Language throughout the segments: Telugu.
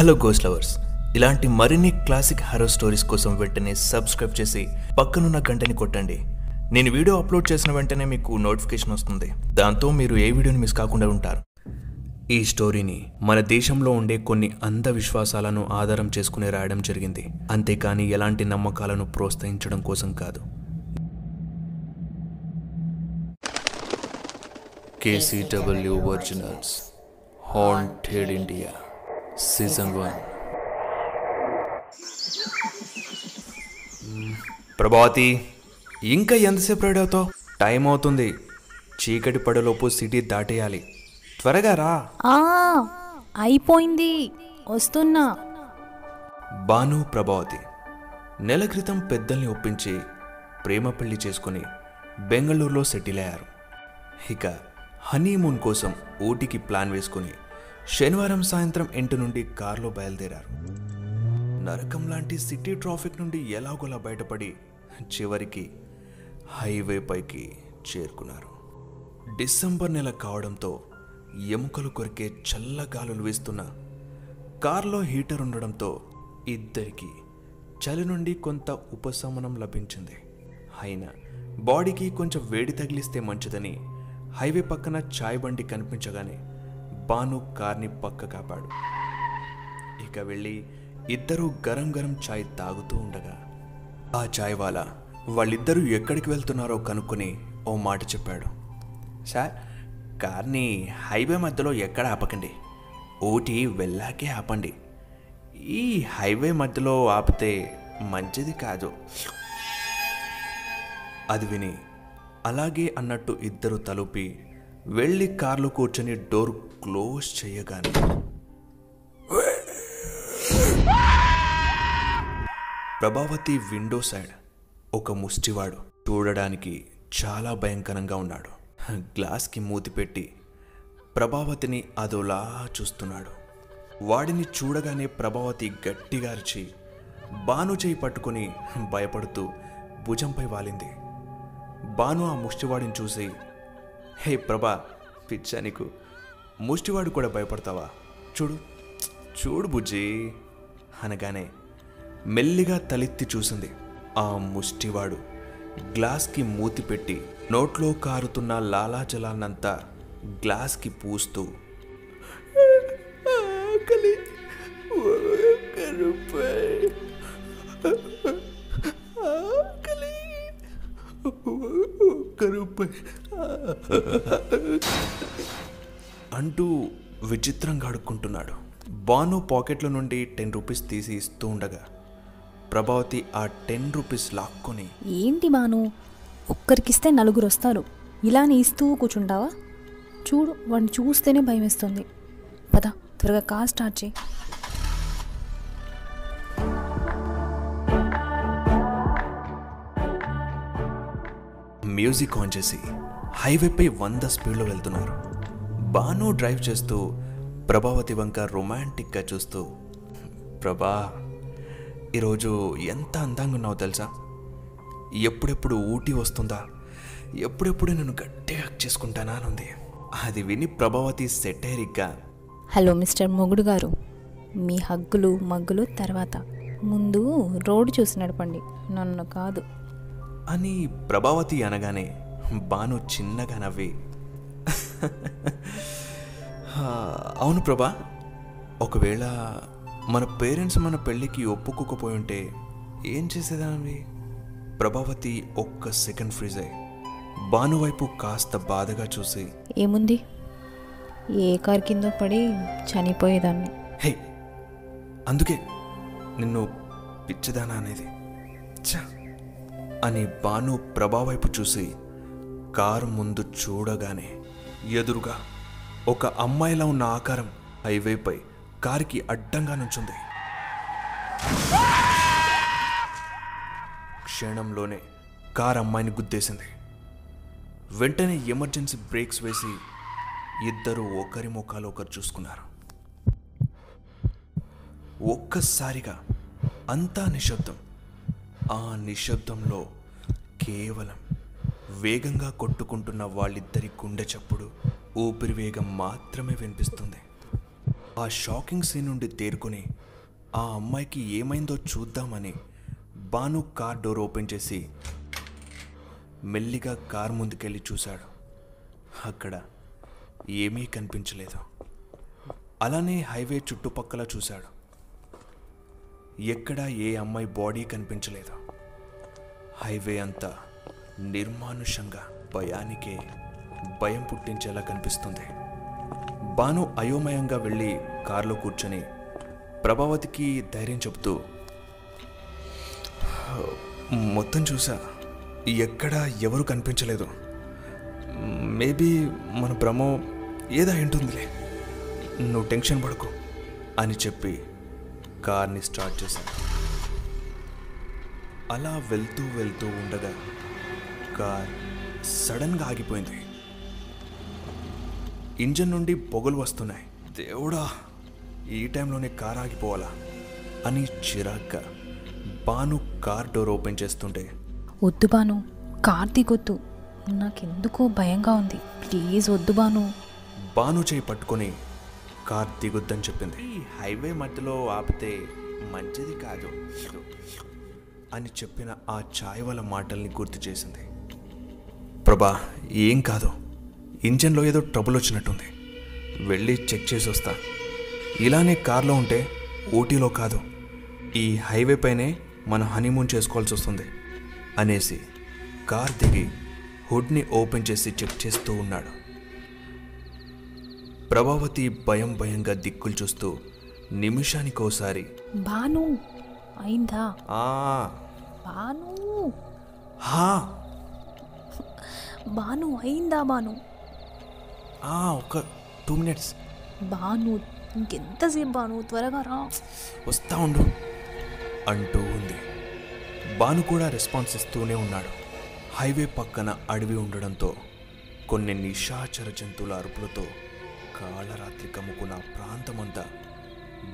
హలో గోస్ లవర్స్ ఇలాంటి మరిన్ని క్లాసిక్ హారో స్టోరీస్ కోసం వెంటనే సబ్స్క్రైబ్ చేసి పక్కనున్న గంటని కొట్టండి. నేను వీడియో అప్లోడ్ చేసిన వెంటనే మీకు నోటిఫికేషన్ వస్తుంది. దాంతో మీరు ఏ వీడియోని మిస్ కాకుండా ఉంటారు. ఈ స్టోరీని మన దేశంలో ఉండే కొన్ని అంధవిశ్వాసాలను ఆధారం చేసుకుని రాయడం జరిగింది. అంతేకాని ఎలాంటి నమ్మకాలను ప్రోత్సహించడం కోసం కాదు. KCW originals haunted India season one. Prabhavati ఇంకా ఎంతసేపు రెడీ అవుతావు? టైం అవుతుంది. చీకటి పడలోపు సిటీ దాటేయాలి. త్వరగా రా. ఆ అయిపోయింది. వస్తున్నా. బాను ప్రభావతి నెల క్రితం పెద్దల్ని ఒప్పించి ప్రేమ పెళ్ళి చేసుకుని బెంగళూరులో సెటిల్ అయ్యారు. ఇక హనీమూన్ కోసం ఊటీకి ప్లాన్ వేసుకుని శనివారం సాయంత్రం ఇంటి నుండి కారులో బయలుదేరారు. నరకం లాంటి సిటీ ట్రాఫిక్ నుండి ఎలాగోలా బయటపడి చివరికి హైవే పైకి చేరుకున్నారు. డిసెంబర్ నెల కావడంతో ఎముకలు కొరికే చల్లగాలులు వీస్తున్న కారులో హీటర్ ఉండడంతో ఇద్దరికి చలి నుండి కొంత ఉపశమనం లభించింది. అయినా బాడీకి కొంచెం వేడి తగిలిస్తే మంచిదని హైవే పక్కన చాయ్ బండి కనిపించగానే బాను కార్ని పక్క కాపాడు. ఇక వెళ్ళి ఇద్దరూ గరం గరం చాయ్ తాగుతూ ఉండగా ఆ చాయ్ వాళ్ళ వాళ్ళిద్దరూ ఎక్కడికి వెళ్తున్నారో కనుక్కొని ఓ మాట చెప్పాడు. సార్ కార్ని హైవే మధ్యలో ఎక్కడ ఆపకండి? ఊటీ వెళ్ళాకే ఆపండి. ఈ హైవే మధ్యలో ఆపితే మంచిది కాదు. అది విని అలాగే అన్నట్టు ఇద్దరు తలుపి వెళ్ళి కార్లో కూర్చొని డోర్ క్లోజ్ చేయగానే ప్రభావతి విండో సైడ్ ఒక ముష్టివాడు చూడడానికి చాలా భయంకరంగా ఉన్నాడు. గ్లాస్కి మూతి పెట్టి ప్రభావతిని అదోలా చూస్తున్నాడు. వాడిని చూడగానే ప్రభావతి గట్టిగా అరిచి బాను చేయి పట్టుకొని భయపడుతూ భుజంపై వాలింది. బాను ఆ ముష్టివాడిని చూసి హే ప్రభా పిచ్చా నీకు. ముష్టివాడు కూడా భయపడతావా? చూడు చూడు బుజ్జి. అనగానే మెల్లిగా తలెత్తి చూసింది ఆ ముష్టివాడు. గ్లాస్కి మూతి పెట్టి నోట్లో కారుతున్న లాలాజలాన్నంతా గ్లాస్కి పూస్తూ ఆకలి ఒక్క రూపాయి ఆకలి ఒక్క రూపాయి అంటూ విచిత్రంగా అడుక్కుంటున్నాడు బాను పాకెట్లో నుండి టెన్ రూపీస్ తీసి ఇస్తూ ఉండగా ప్రభావతి ఆ టెన్ రూపీస్ లాక్కొని ఏంటి బాను? ఒక్కరికిస్తే నలుగురు వస్తారు. ఇలానే ఇస్తూ కూర్చుంటావా? చూడు వాడిని చూస్తేనే భయం వేస్తుంది పద త్వరగా కార్ స్టార్ట్ చేయి. మ్యూజిక్ ఆన్ చేసి హైవేపై వంద స్పీడ్లో వెళ్తున్నారు. బాను డ్రైవ్ చేస్తూ ప్రభావతి వంక రొమాంటిక్గా చూస్తూ ప్రభా ఈరోజు ఎంత అందంగా ఉన్నావు తెలుసా? ఎప్పుడెప్పుడు ఊటీ వస్తుందా? ఎప్పుడెప్పుడు నేను గట్టిగా చేసుకుంటానా అని ఉంది. అది విని ప్రభావతి సెటైరిక్గా హలో మిస్టర్ మొగుడు గారు. మీ హగ్గులు మగ్గులు తర్వాత. ముందు రోడ్డు చూసి నడపండి. నన్ను కాదు. అని ప్రభావతి అనగానే బాను చిన్నగా నవ్వి. "హా, అవును ప్రభా. ఒకవేళ మన పేరెంట్స్ మన పెళ్ళికి ఒప్పుకోకపోయి ఉంటే ఏం చేసేదానివి? ప్రభావతి ఒక్క సెకండ్ ఫ్రీజ్. అయి బాను వైపు కాస్త బాధగా చూసి ఏముంది? ఏ కార్ కింద పడి చనిపోయేదాన్ని. హే అందుకే నిన్ను పిచ్చిదానా అనేది. ఛ! అని బాను ప్రభా వైపు చూసి కారు ముందు చూడగానే ఎదురుగా ఒక అమ్మాయిలా ఉన్న ఆకారం హైవేపై కారుకి అడ్డంగా నుంచుంది. క్షణంలోనే కారు అమ్మాయిని గుద్దేసింది. వెంటనే ఎమర్జెన్సీ బ్రేక్స్ వేసి ఇద్దరు ఒకరి ముఖాలు ఒకరు చూసుకున్నారు. ఒక్కసారిగా అంతా నిశ్శబ్దం. ఆ నిశ్శబ్దంలో కేవలం వేగంగా కొట్టుకుంటున్న వాళ్ళిద్దరి గుండె చప్పుడు ఊపిరి వేగం మాత్రమే వినిపిస్తుంది. ఆ షాకింగ్ సీన్ నుండి తేరుకొని ఆ అమ్మాయికి ఏమైందో చూద్దామని బాను కార్ డోర్ ఓపెన్ చేసి మెల్లిగా కార్ ముందుకెళ్ళి చూశాడు. అక్కడ ఏమీ కనిపించలేదు. అలానే హైవే చుట్టుపక్కల చూశాడు. ఎక్కడా ఏ అమ్మాయి బాడీ కనిపించలేదు. హైవే అంతా నిర్మానుషంగా భయానికే భయం పుట్టించేలా కనిపిస్తుంది. బాను అయోమయంగా వెళ్ళి కారులో కూర్చొని ప్రభావతికి ధైర్యం చెబుతూ మొత్తం చూసా ఎక్కడా ఎవరు కనిపించలేదు. మేబీ మన భ్రమ ఏదో అయి ఉంటుందిలే. నువ్వు టెన్షన్ పడకు అని చెప్పి కార్ని స్టార్ట్ చేశాను అలా వెళ్తూ వెళ్తూ ఉండగా కార్ సడన్గా ఆగిపోయింది. ఇంజన్ నుండి పొగలు వస్తున్నాయి. దేవుడా ఈ టైంలోనే కార్ ఆగిపోవాలా? అని చిరాగ్గా బాను కార్ డోర్ ఓపెన్ చేస్తుంటే వద్దు బాను కార్ దిగొద్దు. నాకెందుకో భయంగా ఉంది. ప్లీజ్ వద్దు బాను బాను చేయి పట్టుకొని కార్ దిగొద్దని చెప్పింది. ఈ హైవే మధ్యలో ఆపితే మంచిది కాదు. అని చెప్పిన ఆ ఛాయ్ వాళ్ళ మాటల్ని గుర్తు చేసింది. ప్రభా ఏం కాదు. ఇంజన్లో ఏదో ట్రబుల్ వచ్చినట్టుంది. వెళ్ళి చెక్ చేసి వస్తా. ఇలానే కార్లో ఉంటే ఊటీలో కాదు. ఈ హైవే పైనే మనం హనీమూన్ చేసుకోవాల్సి వస్తుంది అనేసి కార్ దిగి హుడ్ని ఓపెన్ చేసి చెక్ చేస్తూ ఉన్నాడు. ప్రభావతి భయం భయంగా దిక్కులు చూస్తూ నిమిషానికోసారి బాను అయిందా? బాను. హా. బాను అయిందా బాను? ఆ ఒక టూ మినిట్స్. బాను ఇంకెంతసేపు బాను? త్వరగా రా. వస్తా ఉండు అంటూ ఉంది. బాను కూడా రెస్పాన్స్ ఇస్తూనే ఉన్నాడు. హైవే పక్కన అడవి ఉండడంతో కొన్ని నిశాచర జంతువుల అరుపులతో కాళరాత్రి కమ్ముకున్న ఆ ప్రాంతమంతా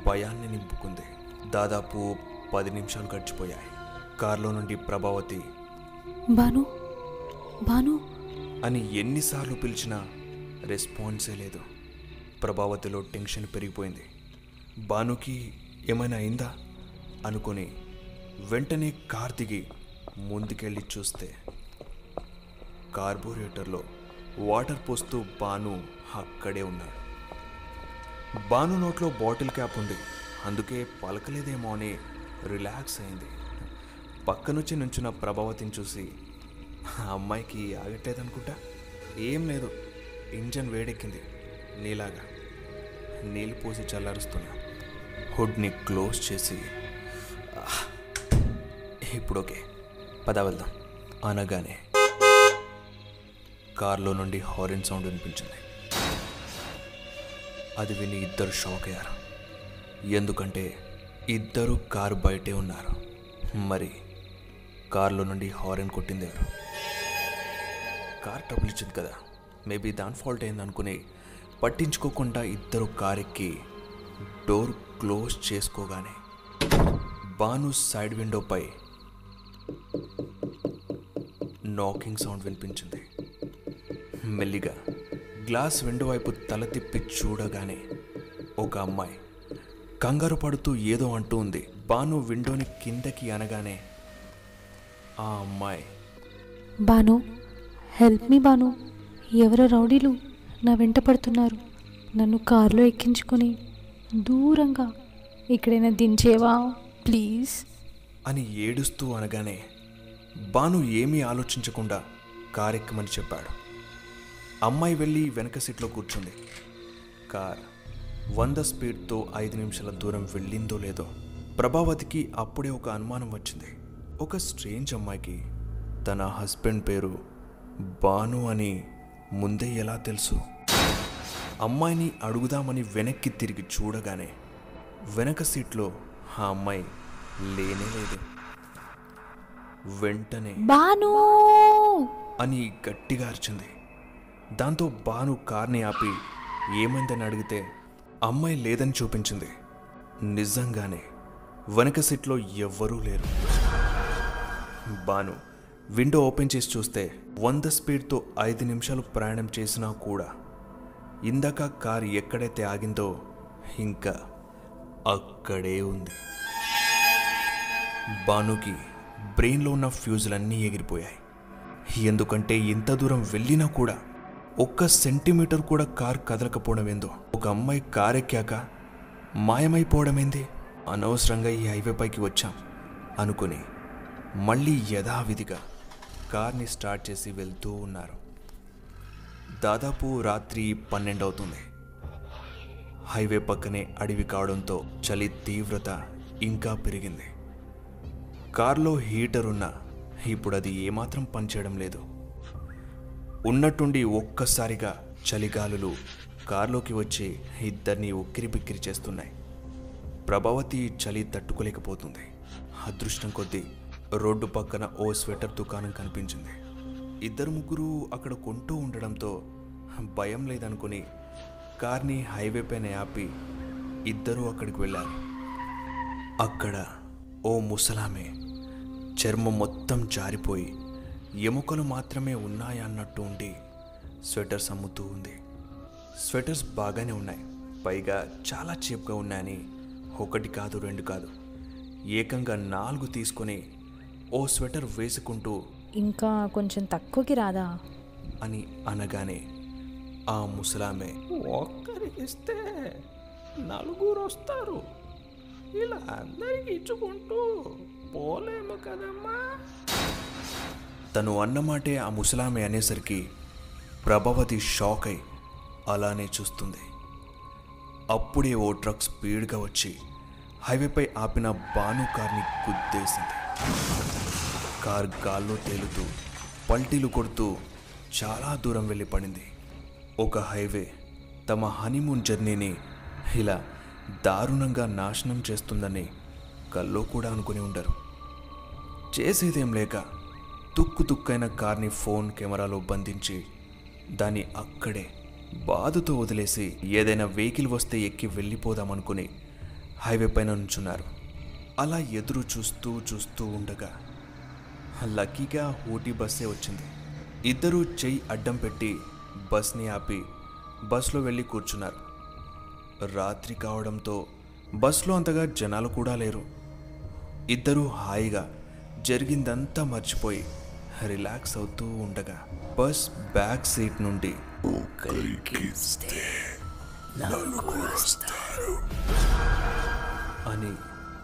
భయాన్ని నింపుకుంది. దాదాపు పది నిమిషాలు గడిచిపోయాయి. కారులో నుండి ప్రభావతి బాను భాను. అని ఎన్నిసార్లు పిలిచినా రెస్పాన్సే లేదు. ప్రభావతిలో టెన్షన్ పెరిగిపోయింది. భానుకి ఏమైనా అయిందా? అనుకుని వెంటనే కార్ దిగి ముందుకెళ్ళి చూస్తే కార్బోరేటర్లో వాటర్ పోస్తూ బాను అక్కడే ఉన్నాడు. బాను నోట్లో బాటిల్ క్యాప్ ఉంది. అందుకే పలకలేదేమో అని రిలాక్స్ అయింది. పక్కనుంచి నుంచున్న ప్రభావతిని చూసి ఆ అమ్మాయికి ఆగట్లేదనుకుంటా? ఏం లేదు. ఇంజన్ వేడెక్కింది. నీలాగా. నీళ్ళు పోసి చల్లారుస్తున్నా. హుడ్ని క్లోజ్ చేసి. ఇప్పుడు ఓకే. పద వెళ్దాం. అనగానే. కార్లో నుండి హారెన్ సౌండ్ వినిపించింది. అది విని ఇద్దరు షాక్ అయ్యారు. ఎందుకంటే ఇద్దరు కారు బయటే ఉన్నారు. మరి కారులో నుండి హారెన్ కొట్టింది ఎవరు? కార్ ట్రబుల్ ఇచ్చింది కదా. మేబీ దాని ఫాల్ట్ అయింది అనుకుని పట్టించుకోకుండా ఇద్దరు కార్ ఎక్కి డోర్ క్లోజ్ చేసుకోగానే బాను సైడ్ విండోపై నాకింగ్ సౌండ్ వినిపించింది. మెల్లిగా గ్లాస్ విండో వైపు తల తిప్పి చూడగానే ఒక అమ్మాయి కంగారు పడుతూ ఏదో అంటూ ఉంది. బాను విండోని కిందకి అనగానే ఆ అమ్మాయి బాను హెల్ప్ మీ బాను ఎవరో రౌడీలు? నా వెంట పడుతున్నారు. నన్ను కారులో ఎక్కించుకొని దూరంగా ఎక్కడైనా దించేవా? ప్లీజ్. అని ఏడుస్తూ అనగానే బాను ఏమీ ఆలోచించకుండా కారెక్కమని చెప్పాడు. అమ్మాయి వెళ్ళి వెనక సీట్లో కూర్చుంది. కార్ వంద స్పీడ్తో ఐదు నిమిషాల దూరం వెళ్ళిందో లేదో ప్రభావతికి అప్పుడే ఒక అనుమానం వచ్చింది. ఒక స్ట్రేంజ్ అమ్మాయికి తన హస్బెండ్ పేరు బాను అని ముందే ఎలా తెలుసు? అమ్మాయిని అడుగుదామని వెనక్కి తిరిగి చూడగానే వెనక సీట్లో ఆ అమ్మాయి లేనే లేదు. వెంటనే బాను! అని గట్టిగా అరిచింది. దాంతో బాను కార్ని ఆపి ఏమైందని అడిగితే అమ్మాయి లేదని చూపించింది. నిజంగానే వెనక సీట్లో ఎవ్వరూ లేరు. బాను విండో ఓపెన్ చేసి చూస్తే వంద స్పీడ్తో ఐదు నిమిషాలు ప్రయాణం చేసినా కూడా ఇందాక కారు ఎక్కడైతే ఆగిందో ఇంకా అక్కడే ఉంది. బానుకి బ్రెయిన్లో ఉన్న ఫ్యూజులన్నీ ఎగిరిపోయాయి. ఎందుకంటే ఇంత దూరం వెళ్ళినా కూడా ఒక్క సెంటీమీటర్ కూడా కార్ కదలకపోవడం ఏందో ఒక అమ్మాయి కార్ ఎక్కాక మాయమైపోవడం ఏంది అనవసరంగా ఈ హైవే పైకి వచ్చాం అనుకుని మళ్ళీ యథావిధిగా కార్ని స్టార్ట్ చేసి వెళ్తూ ఉన్నారు. దాదాపు రాత్రి పన్నెండు అవుతుంది హైవే పక్కనే అడవి కావడంతో చలి తీవ్రత ఇంకా పెరిగింది. కార్లో హీటర్ ఉన్నా ఇప్పుడు అది ఏమాత్రం పనిచేయడం లేదు. ఉన్నట్టుండి ఒక్కసారిగా చలిగాలులు కారులోకి వచ్చి ఇద్దరిని ఉక్కిరి బిక్కిరి చేస్తున్నాయి. ప్రభావతి చలి తట్టుకోలేకపోతుంది. అదృష్టం కొద్దీ రోడ్డు పక్కన ఓ స్వెటర్ దుకాణం కనిపించింది. ఇద్దరు ముగ్గురు అక్కడ కొంటూ ఉండడంతో భయం లేదనుకుని కార్ని హైవే పైన ఆపి ఇద్దరూ అక్కడికి వెళ్ళారు. అక్కడ ఓ ముసలామె చర్మం మొత్తం జారిపోయి ఎముకలు మాత్రమే ఉన్నాయన్నట్టు ఉండి స్వెటర్స్ అమ్ముతూ ఉంది. స్వెటర్స్ బాగానే ఉన్నాయి. పైగా చాలా చీప్గా ఉన్నాయని ఒకటి కాదు రెండు కాదు. ఏకంగా నాలుగు తీసుకొని ఓ స్వెటర్ వేసుకుంటూ ఇంకా కొంచెం తక్కువకి రాదా? అని అనగానే ఆ ముసలామె ఒక్కరికి ఇస్తే నలుగురు వస్తారు. ఇలా అందరికి ఇచ్చుకుంటూ పోలేము కదమ్మా. తను అన్నమాటే ఆ ముసలామె అనేసరికి ప్రభావతి షాక్ అయి అలానే చూస్తుంది. అప్పుడే ఓ ట్రక్ స్పీడ్గా వచ్చి హైవేపై ఆపిన బాను కార్ని గుద్దేసింది. కార్ గాల్లో తేలుతూ పల్టీలు కొడుతూ చాలా దూరం వెళ్ళి పడింది. ఒక హైవే తమ హనీమూన్ జర్నీని ఇలా దారుణంగా నాశనం చేస్తుందని కల్లో కూడా అనుకుని ఉండరు. చేసేదేం లేక తుక్కు తుక్కైన కార్ని ఫోన్ కెమెరాలో బంధించి దాన్ని అక్కడే బాధతో వదిలేసి ఏదైనా వెహికల్ వస్తే ఎక్కి వెళ్ళిపోదామనుకుని హైవే పైన నుంచున్నారు. అలా ఎదురు చూస్తూ చూస్తూ ఉండగా లక్కీగా ఊటీ బస్సే వచ్చింది. ఇద్దరూ చెయ్యి అడ్డం పెట్టి బస్ని ఆపి బస్లో వెళ్ళి కూర్చున్నారు. రాత్రి కావడంతో బస్లో అంతగా జనాలు కూడా లేరు. ఇద్దరూ హాయిగా జరిగిందంతా మర్చిపోయి రిలాక్స్ అవుతూ ఉండగా బస్ బ్యాక్ సీట్ నుండి అని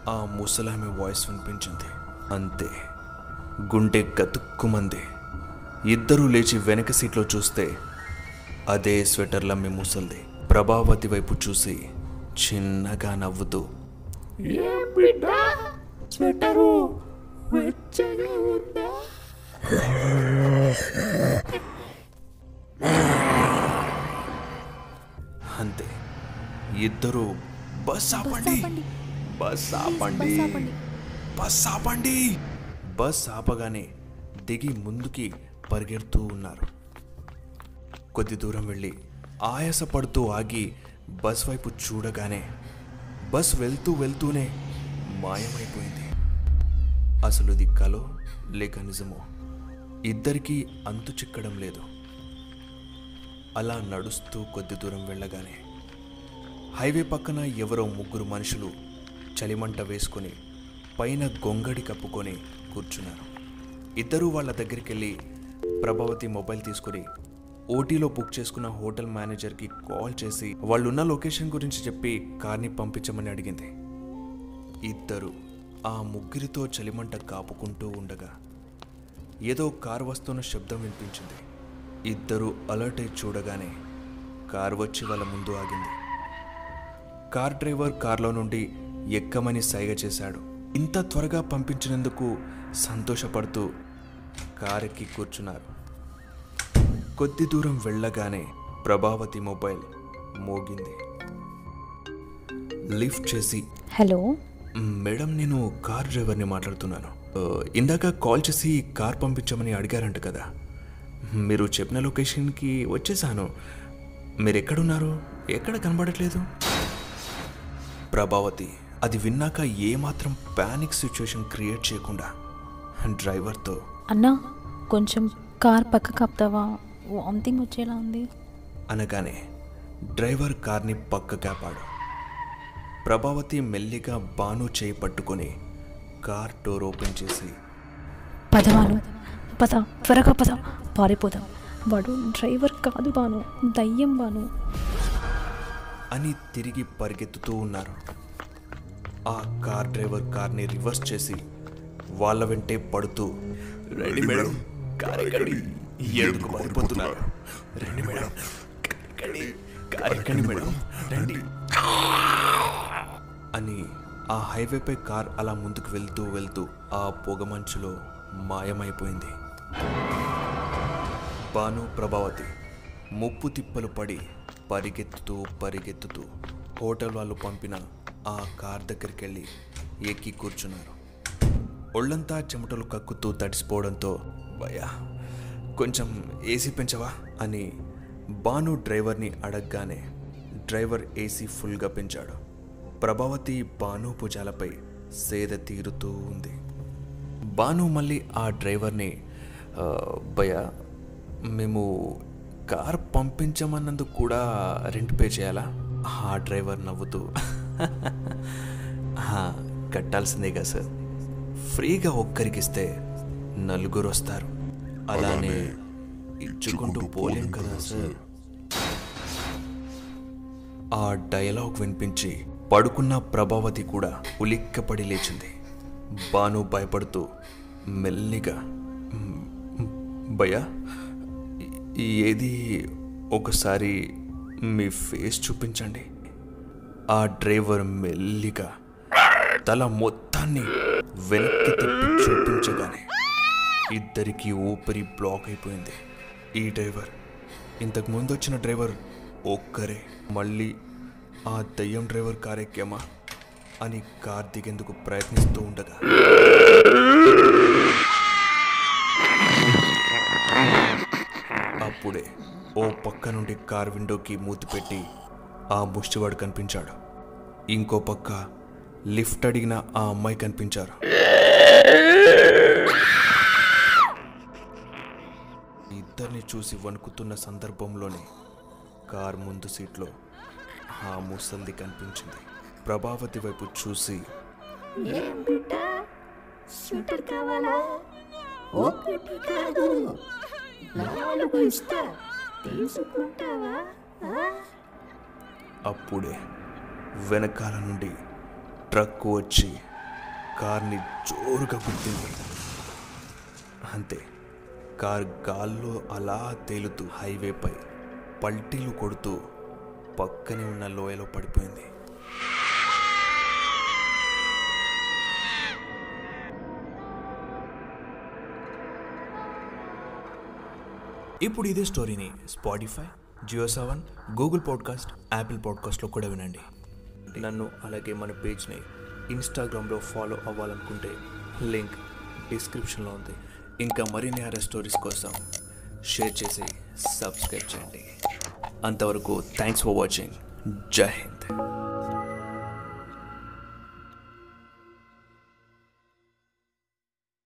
ఆ ముసలామె వాయిస్ వినిపించింది. అంతే. గుండె గతుక్కుమంది. ఇద్దరూ లేచి వెనక సీట్లో చూస్తే అదే స్వెటర్లమ్మే ముసల్ది. ప్రభావతి వైపు చూసి చిన్నగా నవ్వుతూ స్వెటరు అంతే. ఇద్దరు బస్ ఆపండి. బస్ ఆపండి. బస్ ఆపండి. బస్ ఆపగానే దిగి ముందుకి పరిగెడుతూ ఉన్నారు. కొద్ది దూరం వెళ్ళి ఆయాసపడుతూ ఆగి బస్ వైపు చూడగానే బస్ వెళ్తూ వెళ్తూనే మాయమైపోయింది. అసలు ఇది కలో లేక నిజమో? ఇద్దరికీ అంతు చిక్కడం లేదు. అలా నడుస్తూ కొద్ది దూరం వెళ్ళగానే హైవే పక్కన ఎవరో ముగ్గురు మనుషులు చలిమంట వేసుకొని పైన గొంగడి కప్పుకొని కూర్చున్నారు. ఇద్దరూ వాళ్ళ దగ్గరికి వెళ్ళి ప్రభావతి మొబైల్ తీసుకుని ఓటీలో బుక్ చేసుకున్న హోటల్ మేనేజర్కి కాల్ చేసి వాళ్ళున్న లొకేషన్ గురించి చెప్పి కార్ని పంపించమని అడిగింది. ఇద్దరు ఆ ముగ్గురితో చలిమంట కాపుకుంటూ ఉండగా ఏదో కారు వస్తున్న శబ్దం వినిపించింది. ఇద్దరు అలర్ట్ అయి చూడగానే కారు వచ్చి వాళ్ళ ముందు ఆగింది. కార్ డ్రైవర్ కార్లో నుండి ఎక్కమని సైగ చేశాడు. ఇంత త్వరగా పంపించినందుకు సంతోషపడుతూ కారెక్కి కూర్చున్నారు. కొద్ది దూరం వెళ్ళగానే ప్రభావతి మొబైల్ మోగింది. లిఫ్ట్ చేసి హలో? మేడం నేను కార్ డ్రైవర్ని మాట్లాడుతున్నాను. ఇందాక కాల్ చేసి కార్ పంపించమని అడిగారంట కదా. మీరు చెప్పిన లొకేషన్కి వచ్చేసాను. మీరు ఎక్కడున్నారు ఎక్కడ కనబడట్లేదు? ప్రభావతి అది విన్నాక ఏమాత్రం ప్యానిక్ సిచ్యువేషన్ క్రియేట్ చేయకుండా డ్రైవర్తో అన్నా కొంచెం కార్ పక్కకు ఆపుతావా? వామిటింగ్ వచ్చేలా ఉంది. అనగానే డ్రైవర్ కార్ని పక్క కాపాడు ప్రభావతి మెల్లిగా బాను చేయి పట్టుకొని కార్ డోర్ ఓపెన్ చేసి పద బాను పద త్వరగా పద. పారిపోదాం. వాడు డ్రైవర్ కాదు బాను దయ్యం బాను. అని తిరిగి పరిగెత్తుతూ ఉన్నారు. ఆ కార్ డ్రైవర్ కార్ని రివర్స్ చేసి వాళ్ళ వెంటే పడుతూ రండి మేడం కార్ ఎక్కండి. ఎందుకు పారిపోతున్నారు రండి మేడం ఎక్కండి కార్ ఎక్కండి మేడం రండి. అని ఆ హైవేపై కార్ అలా ముందుకు వెళ్తూ వెళ్తూ ఆ పొగమంచులో మాయమైపోయింది. బాను ప్రభావతి ముప్పు తిప్పలు పడి పరిగెత్తుతూ పరిగెత్తుతూ హోటల్ వాళ్ళు పంపిన ఆ కార్ దగ్గరికి వెళ్ళి ఎక్కి కూర్చున్నారు. ఒళ్ళంతా చెమటలు కక్కుతూ తడిసిపోవడంతో భయా కొంచెం ఏసీ పెంచవా? అని బాను డ్రైవర్ని అడగగానే డ్రైవర్ ఏసీ ఫుల్గా పెంచాడు. ప్రభావతి బాను భుజాలపై సేద తీరుతూ ఉంది. బాను మళ్ళీ ఆ డ్రైవర్ని భయా మేము కార్ పంపించమన్నందుకు కూడా రెంట్ పే చేయాలా? ఆ డ్రైవర్ నవ్వుతూ "ఆ, కట్టాల్సిందే కదా సార్. ఫ్రీగా ఒక్కరికిస్తే నలుగురు వస్తారు. అలానే ఇచ్చుకుంటూ పోలేం కదా సార్. ఆ డైలాగ్ వినిపించి పడుకున్న ప్రభావతి కూడా ఉలిక్కపడి లేచింది. బాను భయపడుతూ మెల్లిగా "మ్, మ్, భయ్యా ఈ- ఏది ఒకసారి మీ ఫేస్ చూపించండి. ఆ డ్రైవర్ మెల్లిగా తల మొత్తాన్ని వెనక్కి తిప్పి చూపించగానే ఇద్దరికి ఊపిరి బ్లాక్ అయిపోయింది. ఈ డ్రైవర్ ఇంతకు ముందు వచ్చిన డ్రైవర్ ఒక్కరే. మళ్ళీ ఆ దయ్యం డ్రైవర్ కార్ అని కార్ దిగేందుకు ప్రయత్నిస్తూ ఉండగా అప్పుడే ఓ పక్క నుండి కార్ విండోకి మూతి పెట్టి ఆ ముష్టివాడు కనిపించాడు. ఇంకో పక్క లిఫ్ట్ అడిగిన ఆ అమ్మాయి కనిపించారు. ఇద్దరిని చూసి వణుకుతున్న సందర్భంలోనే కార్ ముందు సీట్లో ఆ ముసల్ది కనిపించింది. ప్రభావతి వైపు చూసి కాదు. తీసుకుంటావా? అప్పుడే వెనకాల నుండి ట్రక్ వచ్చి కార్ని జోరుగా గుర్తింది అంతే కార్ గాల్లో అలా తేలుతూ హైవేపై పల్టీలు కొడుతూ పక్కనే ఉన్న లోయలో పడిపోయింది. ఇప్పుడు ఇదే స్టోరీని Spotify Jio Saavn Google podcast Apple పాడ్కాస్ట్లో కూడా వినండి. నన్ను అలాగే మన పేజ్ని ఇన్స్టాగ్రామ్లో ఫాలో అవ్వాలనుకుంటే లింక్ డిస్క్రిప్షన్లో ఉంది. ఇంకా మరిన్ని అరే స్టోరీస్ కోసం షేర్ చేసి సబ్స్క్రైబ్ చేయండి. అంతవరకు థ్యాంక్స్ ఫర్ వాచింగ్. జై హింద్.